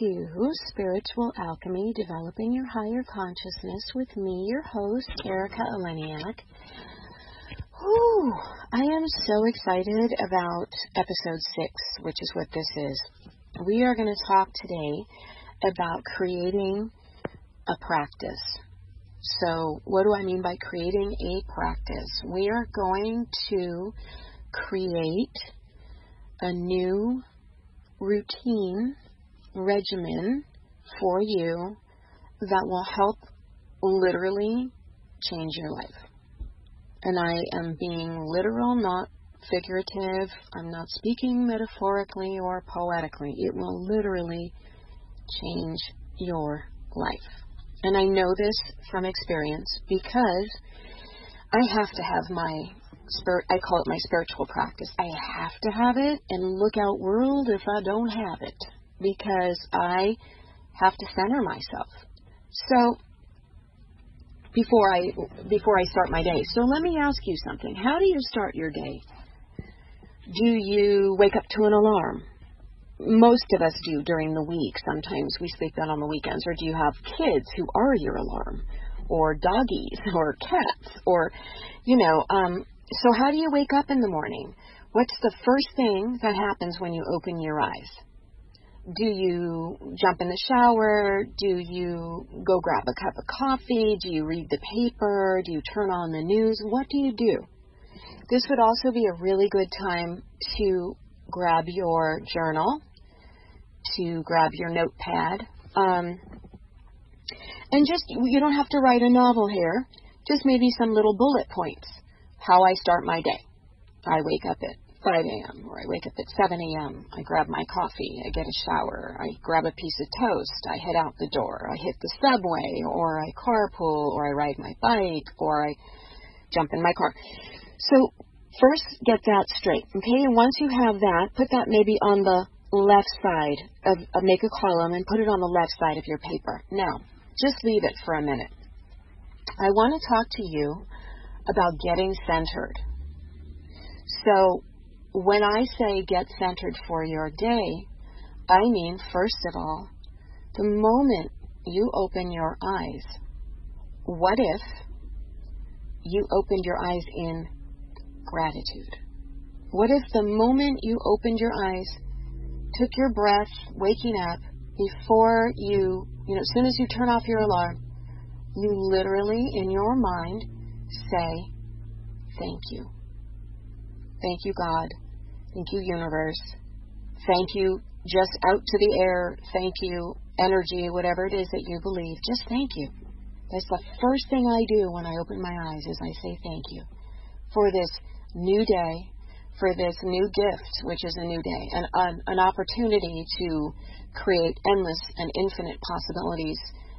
To Spiritual Alchemy Developing Your Higher Consciousness with me, your host, Erika Eleniak. Whew, I am so excited about episode six, which is what this is. We are going to talk today about creating a practice. So, what do I mean by creating a practice? We are going to create a new routine regimen for you that will help literally change your life. And I am being literal, not figurative. I'm not speaking metaphorically or poetically. It will literally change your life. And I know this from experience because I have to have my spirit, I call it my spiritual practice. I have to have it and look out world if I don't have it because I have to center myself. So before I before I start my day. So let me ask you something. How do you start your day? Do you wake up to an alarm? Most of us do during the week. Sometimes we sleep in on the weekends. Or do you have kids who are your alarm? Or doggies or cats or you know, um so, how do you wake up in the morning? What's the first thing that happens when you open your eyes? Do you jump in the shower? Do you go grab a cup of coffee? Do you read the paper? Do you turn on the news? What do you do? This would also be a really good time to grab your journal, to grab your notepad, um, and just, you don't have to write a novel here, just maybe some little bullet points how I start my day. I wake up at 5 a.m. or I wake up at 7 a.m. I grab my coffee, I get a shower, I grab a piece of toast, I head out the door, I hit the subway, or I carpool, or I ride my bike, or I jump in my car. So first get that straight, okay? And once you have that, put that maybe on the left side of, of make a column and put it on the left side of your paper. Now, just leave it for a minute. I want to talk to you about getting centered. So, when I say get centered for your day, I mean, first of all, the moment you open your eyes, what if you opened your eyes in gratitude? What if the moment you opened your eyes, took your breath, waking up, before you, you know, as soon as you turn off your alarm, you literally in your mind say, Thank you. Thank you, God. Thank you, universe. Thank you, just out to the air. Thank you, energy, whatever it is that you believe. Just thank you. That's the first thing I do when I open my eyes is I say thank you for this new day, for this new gift, which is a new day, and an, an opportunity to create endless and infinite possibilities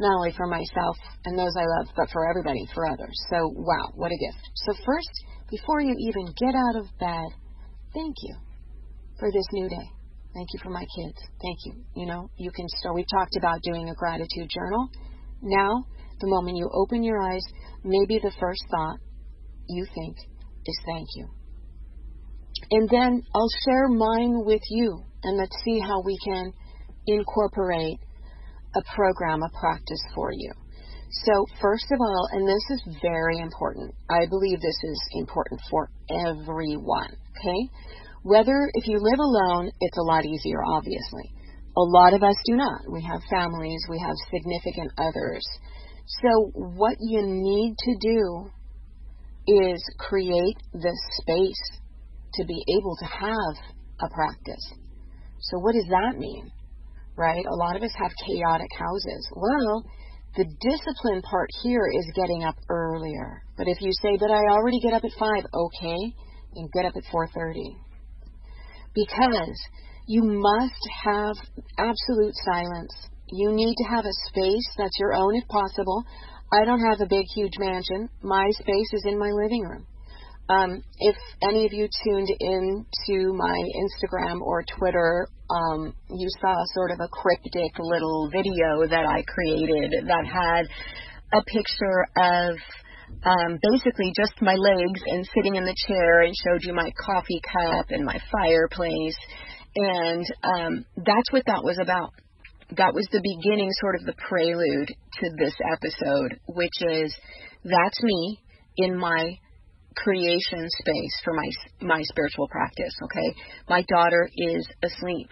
not only for myself and those I love, but for everybody, for others. So, wow, what a gift. So, first, before you even get out of bed, thank you for this new day. Thank you for my kids. Thank you. You know, you can start. We talked about doing a gratitude journal. Now, the moment you open your eyes, maybe the first thought you think is thank you. And then I'll share mine with you, and let's see how we can incorporate a program, a practice for you. So, first of all, and this is very important, I believe this is important for everyone, okay? Whether if you live alone, it's a lot easier, obviously. A lot of us do not. We have families, we have significant others. So, what you need to do is create the space to be able to have a practice. So, what does that mean? right? A lot of us have chaotic houses. Well, the discipline part here is getting up earlier. But if you say, but I already get up at 5, okay, then get up at 4.30. Because you must have absolute silence. You need to have a space that's your own if possible. I don't have a big, huge mansion. My space is in my living room. Um, if any of you tuned in to my Instagram or Twitter, um, you saw sort of a cryptic little video that I created that had a picture of um, basically just my legs and sitting in the chair and showed you my coffee cup and my fireplace. And um, that's what that was about. That was the beginning, sort of the prelude to this episode, which is that's me in my creation space for my my spiritual practice. Okay, my daughter is asleep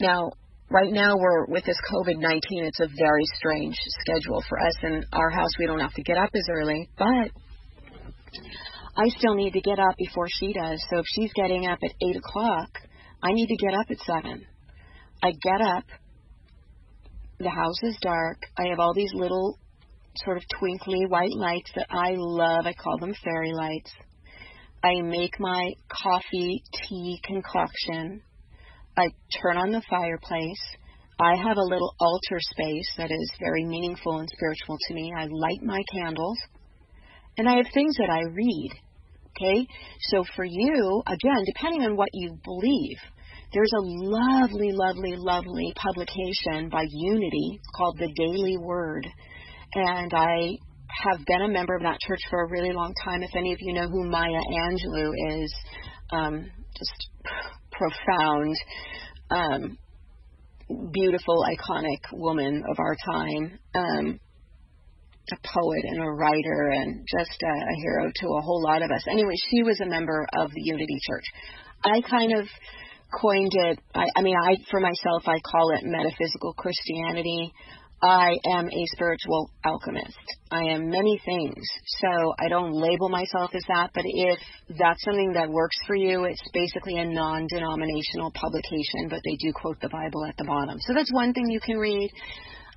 now. Right now, we're with this COVID 19. It's a very strange schedule for us. In our house, we don't have to get up as early, but I still need to get up before she does. So if she's getting up at 8 o'clock, I need to get up at 7. I get up, the house is dark, I have all these little sort of twinkly white lights that I love. I call them fairy lights. I make my coffee tea concoction. I turn on the fireplace. I have a little altar space that is very meaningful and spiritual to me. I light my candles. And I have things that I read. Okay? So for you, again, depending on what you believe, there's a lovely, lovely, lovely publication by Unity called The Daily Word. And I have been a member of that church for a really long time. If any of you know who Maya Angelou is, um, just profound, um, beautiful, iconic woman of our time. Um, a poet and a writer and just a, a hero to a whole lot of us. Anyway, she was a member of the Unity Church. I kind of coined it. I, I mean, I for myself, I call it metaphysical Christianity. I am a spiritual alchemist. I am many things. So I don't label myself as that, but if that's something that works for you, it's basically a non denominational publication, but they do quote the Bible at the bottom. So that's one thing you can read.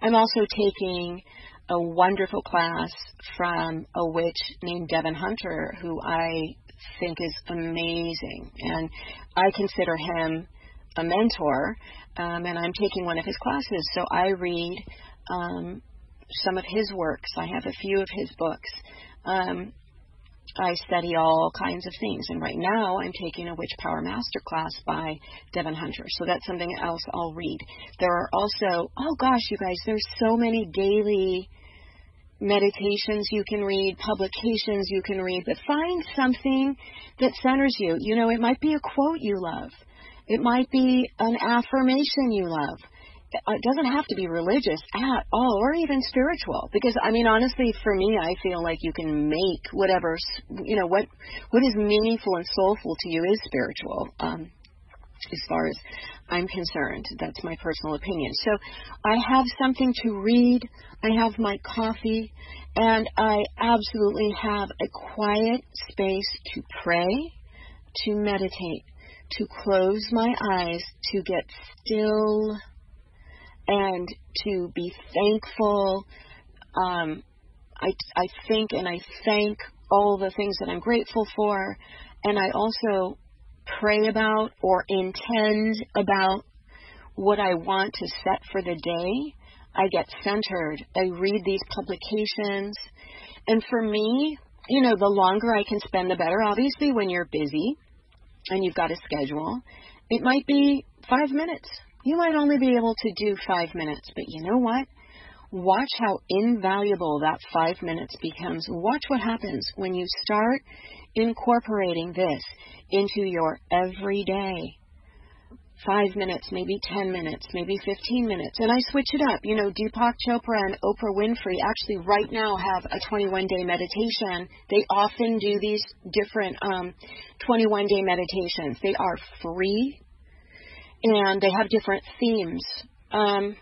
I'm also taking a wonderful class from a witch named Devin Hunter, who I think is amazing. And I consider him a mentor, um, and I'm taking one of his classes. So I read um, some of his works. I have a few of his books. Um, I study all kinds of things, and right now I'm taking a Witch Power Master class by Devin Hunter. So that's something else I'll read. There are also, oh gosh, you guys, there's so many daily meditations you can read, publications you can read, but find something that centers you. You know, it might be a quote you love. It might be an affirmation you love it doesn't have to be religious at all or even spiritual. Because i mean honestly for me i feel like you can make whatever you know what what is meaningful and soulful to you is spiritual um as far as i'm concerned. That's my personal opinion. So i have something to read. I have my coffee. And i absolutely have a quiet space to pray to meditate to close my eyes to get still and to be thankful. Um, I, I think and I thank all the things that I'm grateful for, and I also pray about or intend about what I want to set for the day. I get centered. I read these publications. And for me, you know, the longer I can spend, the better. Obviously, when you're busy and you've got a schedule, it might be five minutes, you might only be able to do five minutes, but you know what? Watch how invaluable that five minutes becomes. Watch what happens when you start incorporating this into your everyday. Five minutes, maybe 10 minutes, maybe 15 minutes. And I switch it up. You know, Deepak Chopra and Oprah Winfrey actually right now have a 21 day meditation. They often do these different um, 21 day meditations. They are free and they have different themes. Um,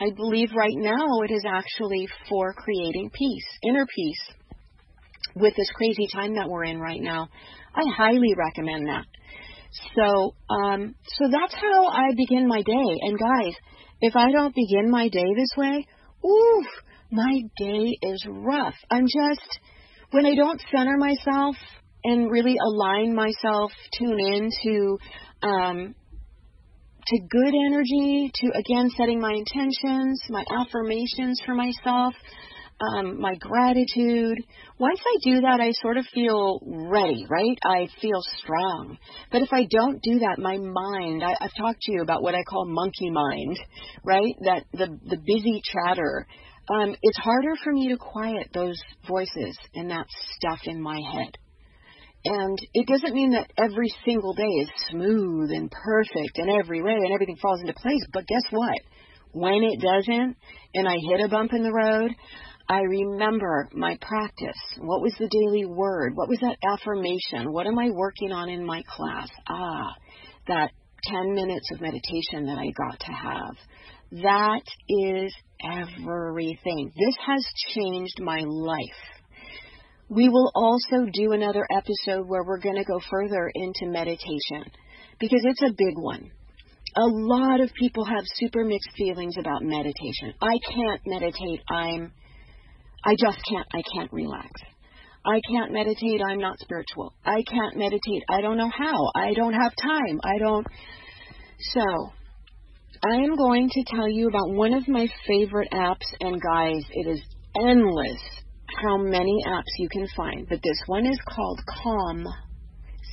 I believe right now it is actually for creating peace, inner peace, with this crazy time that we're in right now. I highly recommend that. So, um, so that's how I begin my day. And guys, if I don't begin my day this way, ooh, my day is rough. I'm just when I don't center myself and really align myself, tune in to um, to good energy, to again setting my intentions, my affirmations for myself, um, my gratitude. Once I do that, I sort of feel ready, right? I feel strong. But if I don't do that, my mind, I, I've talked to you about what I call monkey mind, right? That the, the busy chatter. Um, it's harder for me to quiet those voices and that stuff in my head. And it doesn't mean that every single day is smooth and perfect in every way and everything falls into place. But guess what? When it doesn't and I hit a bump in the road, I remember my practice. What was the daily word? What was that affirmation? What am I working on in my class? Ah, that 10 minutes of meditation that I got to have. That is everything. This has changed my life. We will also do another episode where we're going to go further into meditation because it's a big one. A lot of people have super mixed feelings about meditation. I can't meditate. I'm I just can't I can't relax. I can't meditate. I'm not spiritual. I can't meditate. I don't know how. I don't have time. I don't So, I am going to tell you about one of my favorite apps and guys, it is endless how many apps you can find, but this one is called Calm,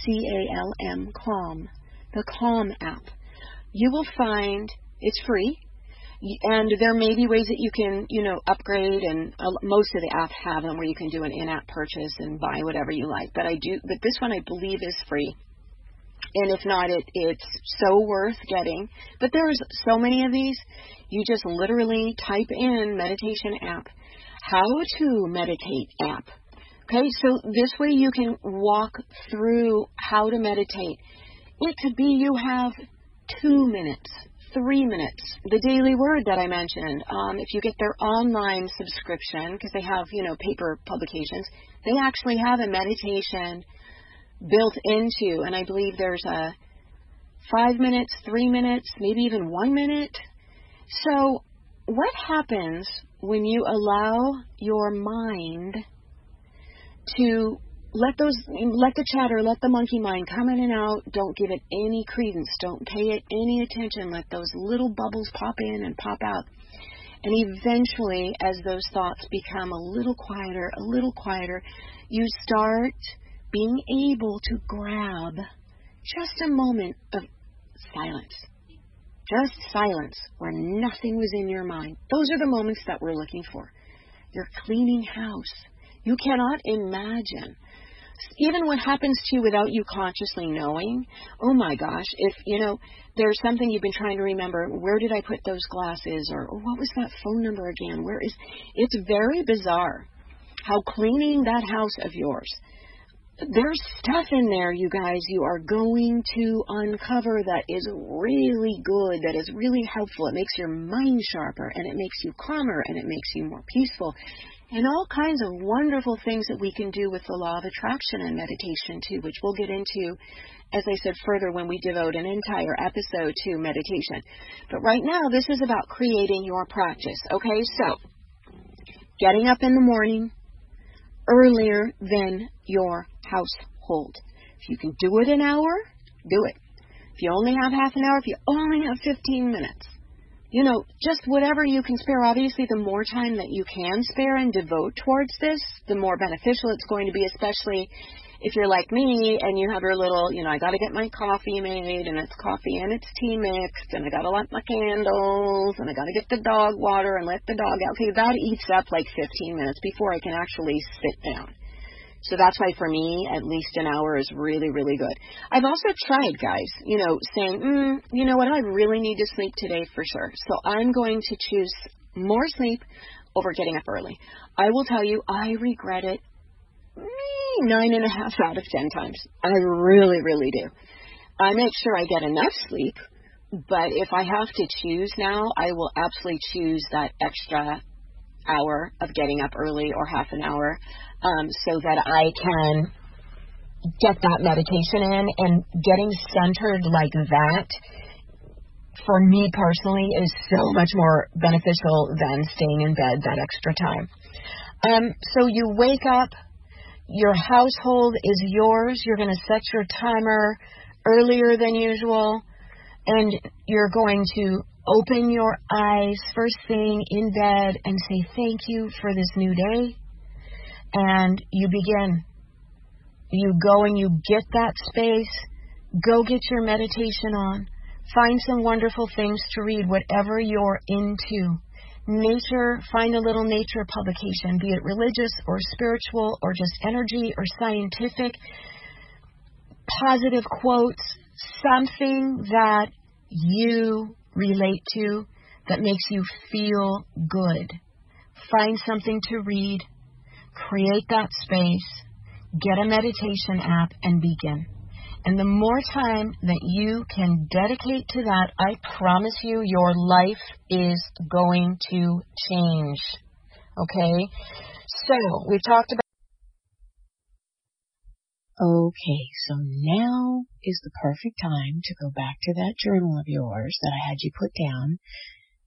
C A L M, Calm, the Calm app. You will find it's free, and there may be ways that you can, you know, upgrade, and uh, most of the apps have them where you can do an in-app purchase and buy whatever you like. But I do, but this one I believe is free. And if not, it, it's so worth getting. But there's so many of these. You just literally type in meditation app how to meditate app. Okay, so this way you can walk through how to meditate. It could be you have two minutes, three minutes. The daily word that I mentioned, um, if you get their online subscription, because they have, you know, paper publications, they actually have a meditation built into, and I believe there's a five minutes, three minutes, maybe even one minute. So, what happens when you allow your mind to let those let the chatter, let the monkey mind come in and out, don't give it any credence, don't pay it any attention, let those little bubbles pop in and pop out. And eventually, as those thoughts become a little quieter, a little quieter, you start being able to grab just a moment of silence just silence where nothing was in your mind. Those are the moments that we're looking for. You're cleaning house. You cannot imagine. Even what happens to you without you consciously knowing, oh my gosh, if, you know, there's something you've been trying to remember, where did I put those glasses? Or, or what was that phone number again? Where is, it's very bizarre how cleaning that house of yours there's stuff in there, you guys, you are going to uncover that is really good, that is really helpful. It makes your mind sharper and it makes you calmer and it makes you more peaceful. And all kinds of wonderful things that we can do with the law of attraction and meditation too, which we'll get into, as I said, further when we devote an entire episode to meditation. But right now, this is about creating your practice. Okay, so getting up in the morning earlier than your household. If you can do it an hour, do it. If you only have half an hour, if you only have 15 minutes, you know, just whatever you can spare. Obviously, the more time that you can spare and devote towards this, the more beneficial it's going to be, especially if you're like me and you have your little, you know, I got to get my coffee made and it's coffee and it's tea mixed and I got to light my candles and I got to get the dog water and let the dog out. Okay, that eats up like 15 minutes before I can actually sit down. So that's why for me, at least an hour is really, really good. I've also tried, guys, you know, saying, mm, you know what, I really need to sleep today for sure. So I'm going to choose more sleep over getting up early. I will tell you, I regret it nine and a half out of ten times. I really, really do. I make sure I get enough sleep, but if I have to choose now, I will absolutely choose that extra hour of getting up early or half an hour um, so that I can get that meditation in and getting centered like that for me personally is so much more beneficial than staying in bed that extra time. Um, so you wake up, your household is yours, you're going to set your timer earlier than usual, and you're going to open your eyes first thing in bed and say thank you for this new day and you begin. You go and you get that space. Go get your meditation on. Find some wonderful things to read, whatever you're into. Nature, find a little nature publication, be it religious or spiritual or just energy or scientific. positive quotes, something that you relate to that makes you feel good. Find something to read, create that space, get a meditation app, and begin. And the more time that you can dedicate to that, I promise you, your life is going to change. Okay? So, we've talked about. Okay, so now is the perfect time to go back to that journal of yours that I had you put down.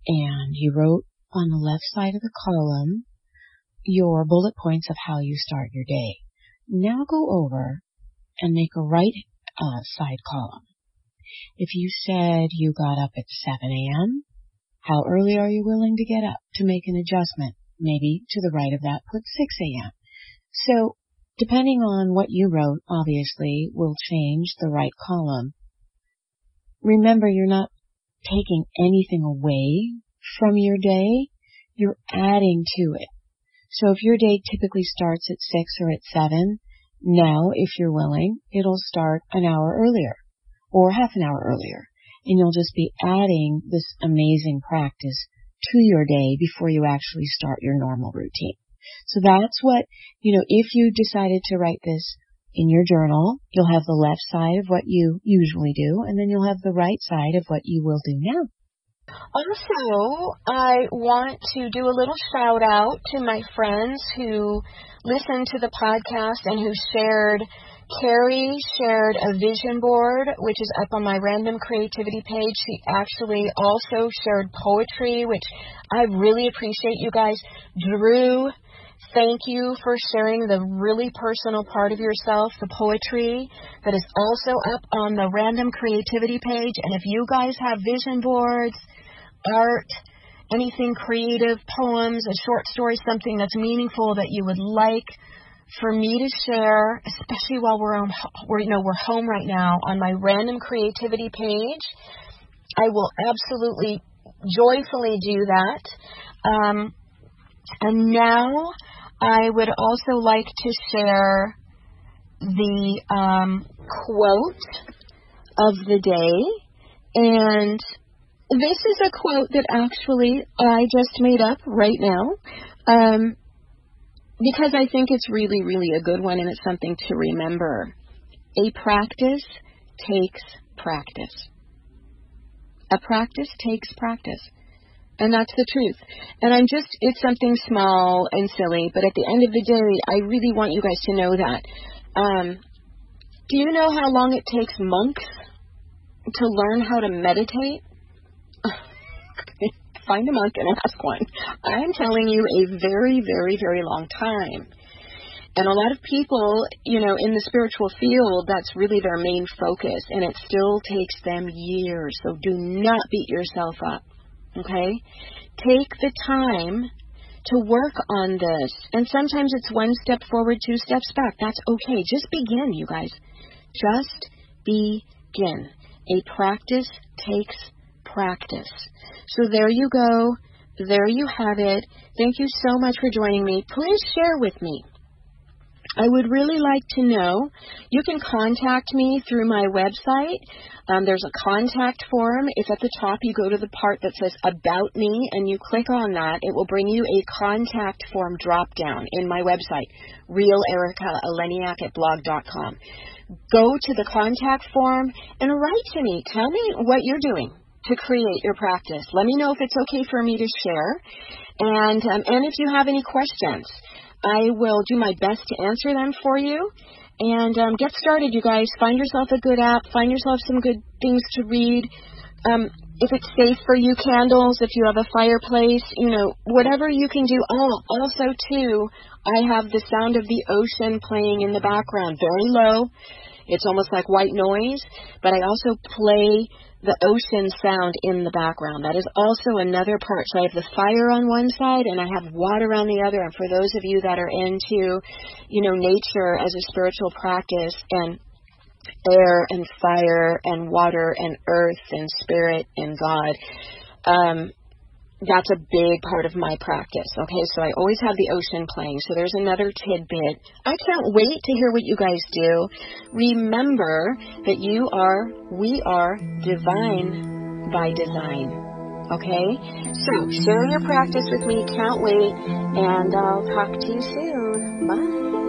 And you wrote on the left side of the column your bullet points of how you start your day. Now go over and make a right uh, side column. If you said you got up at 7 a.m., how early are you willing to get up to make an adjustment? Maybe to the right of that, put 6 a.m. So, depending on what you wrote, obviously, will change the right column. Remember, you're not taking anything away from your day, you're adding to it. So if your day typically starts at 6 or at 7, now, if you're willing, it'll start an hour earlier or half an hour earlier. And you'll just be adding this amazing practice to your day before you actually start your normal routine. So that's what, you know, if you decided to write this in your journal, you'll have the left side of what you usually do, and then you'll have the right side of what you will do now. Also, I want to do a little shout out to my friends who listened to the podcast and who shared. Carrie shared a vision board, which is up on my random creativity page. She actually also shared poetry, which I really appreciate you guys. Drew, thank you for sharing the really personal part of yourself, the poetry that is also up on the random creativity page. And if you guys have vision boards, art, anything creative, poems, a short story, something that's meaningful that you would like for me to share, especially while we're on, we're, you know, we're home right now on my random creativity page. I will absolutely joyfully do that. Um, and now I would also like to share the um, quote of the day. And this is a quote that actually I just made up right now um, because I think it's really, really a good one and it's something to remember. A practice takes practice. A practice takes practice. And that's the truth. And I'm just, it's something small and silly, but at the end of the day, I really want you guys to know that. Um, do you know how long it takes monks to learn how to meditate? Find a monk and ask one. I'm telling you a very, very, very long time. And a lot of people, you know, in the spiritual field, that's really their main focus, and it still takes them years. So do not beat yourself up, okay? Take the time to work on this. And sometimes it's one step forward, two steps back. That's okay. Just begin, you guys. Just begin. A practice takes practice. So there you go. There you have it. Thank you so much for joining me. Please share with me. I would really like to know. You can contact me through my website. Um, there's a contact form. It's at the top. You go to the part that says About Me and you click on that. It will bring you a contact form drop down in my website, realericaeleniak at blog.com. Go to the contact form and write to me. Tell me what you're doing to create your practice. Let me know if it's okay for me to share, and um, and if you have any questions, I will do my best to answer them for you. And um, get started, you guys. Find yourself a good app. Find yourself some good things to read. Um, if it's safe for you, candles. If you have a fireplace, you know, whatever you can do. Oh, also too, I have the sound of the ocean playing in the background, very low. It's almost like white noise, but I also play the ocean sound in the background. That is also another part. So I have the fire on one side and I have water on the other. And for those of you that are into, you know, nature as a spiritual practice and air and fire and water and earth and spirit and God, um, that's a big part of my practice. Okay, so I always have the ocean playing. So there's another tidbit. I can't wait to hear what you guys do. Remember that you are, we are divine by design. Okay? So share your practice with me. Can't wait. And I'll talk to you soon. Bye.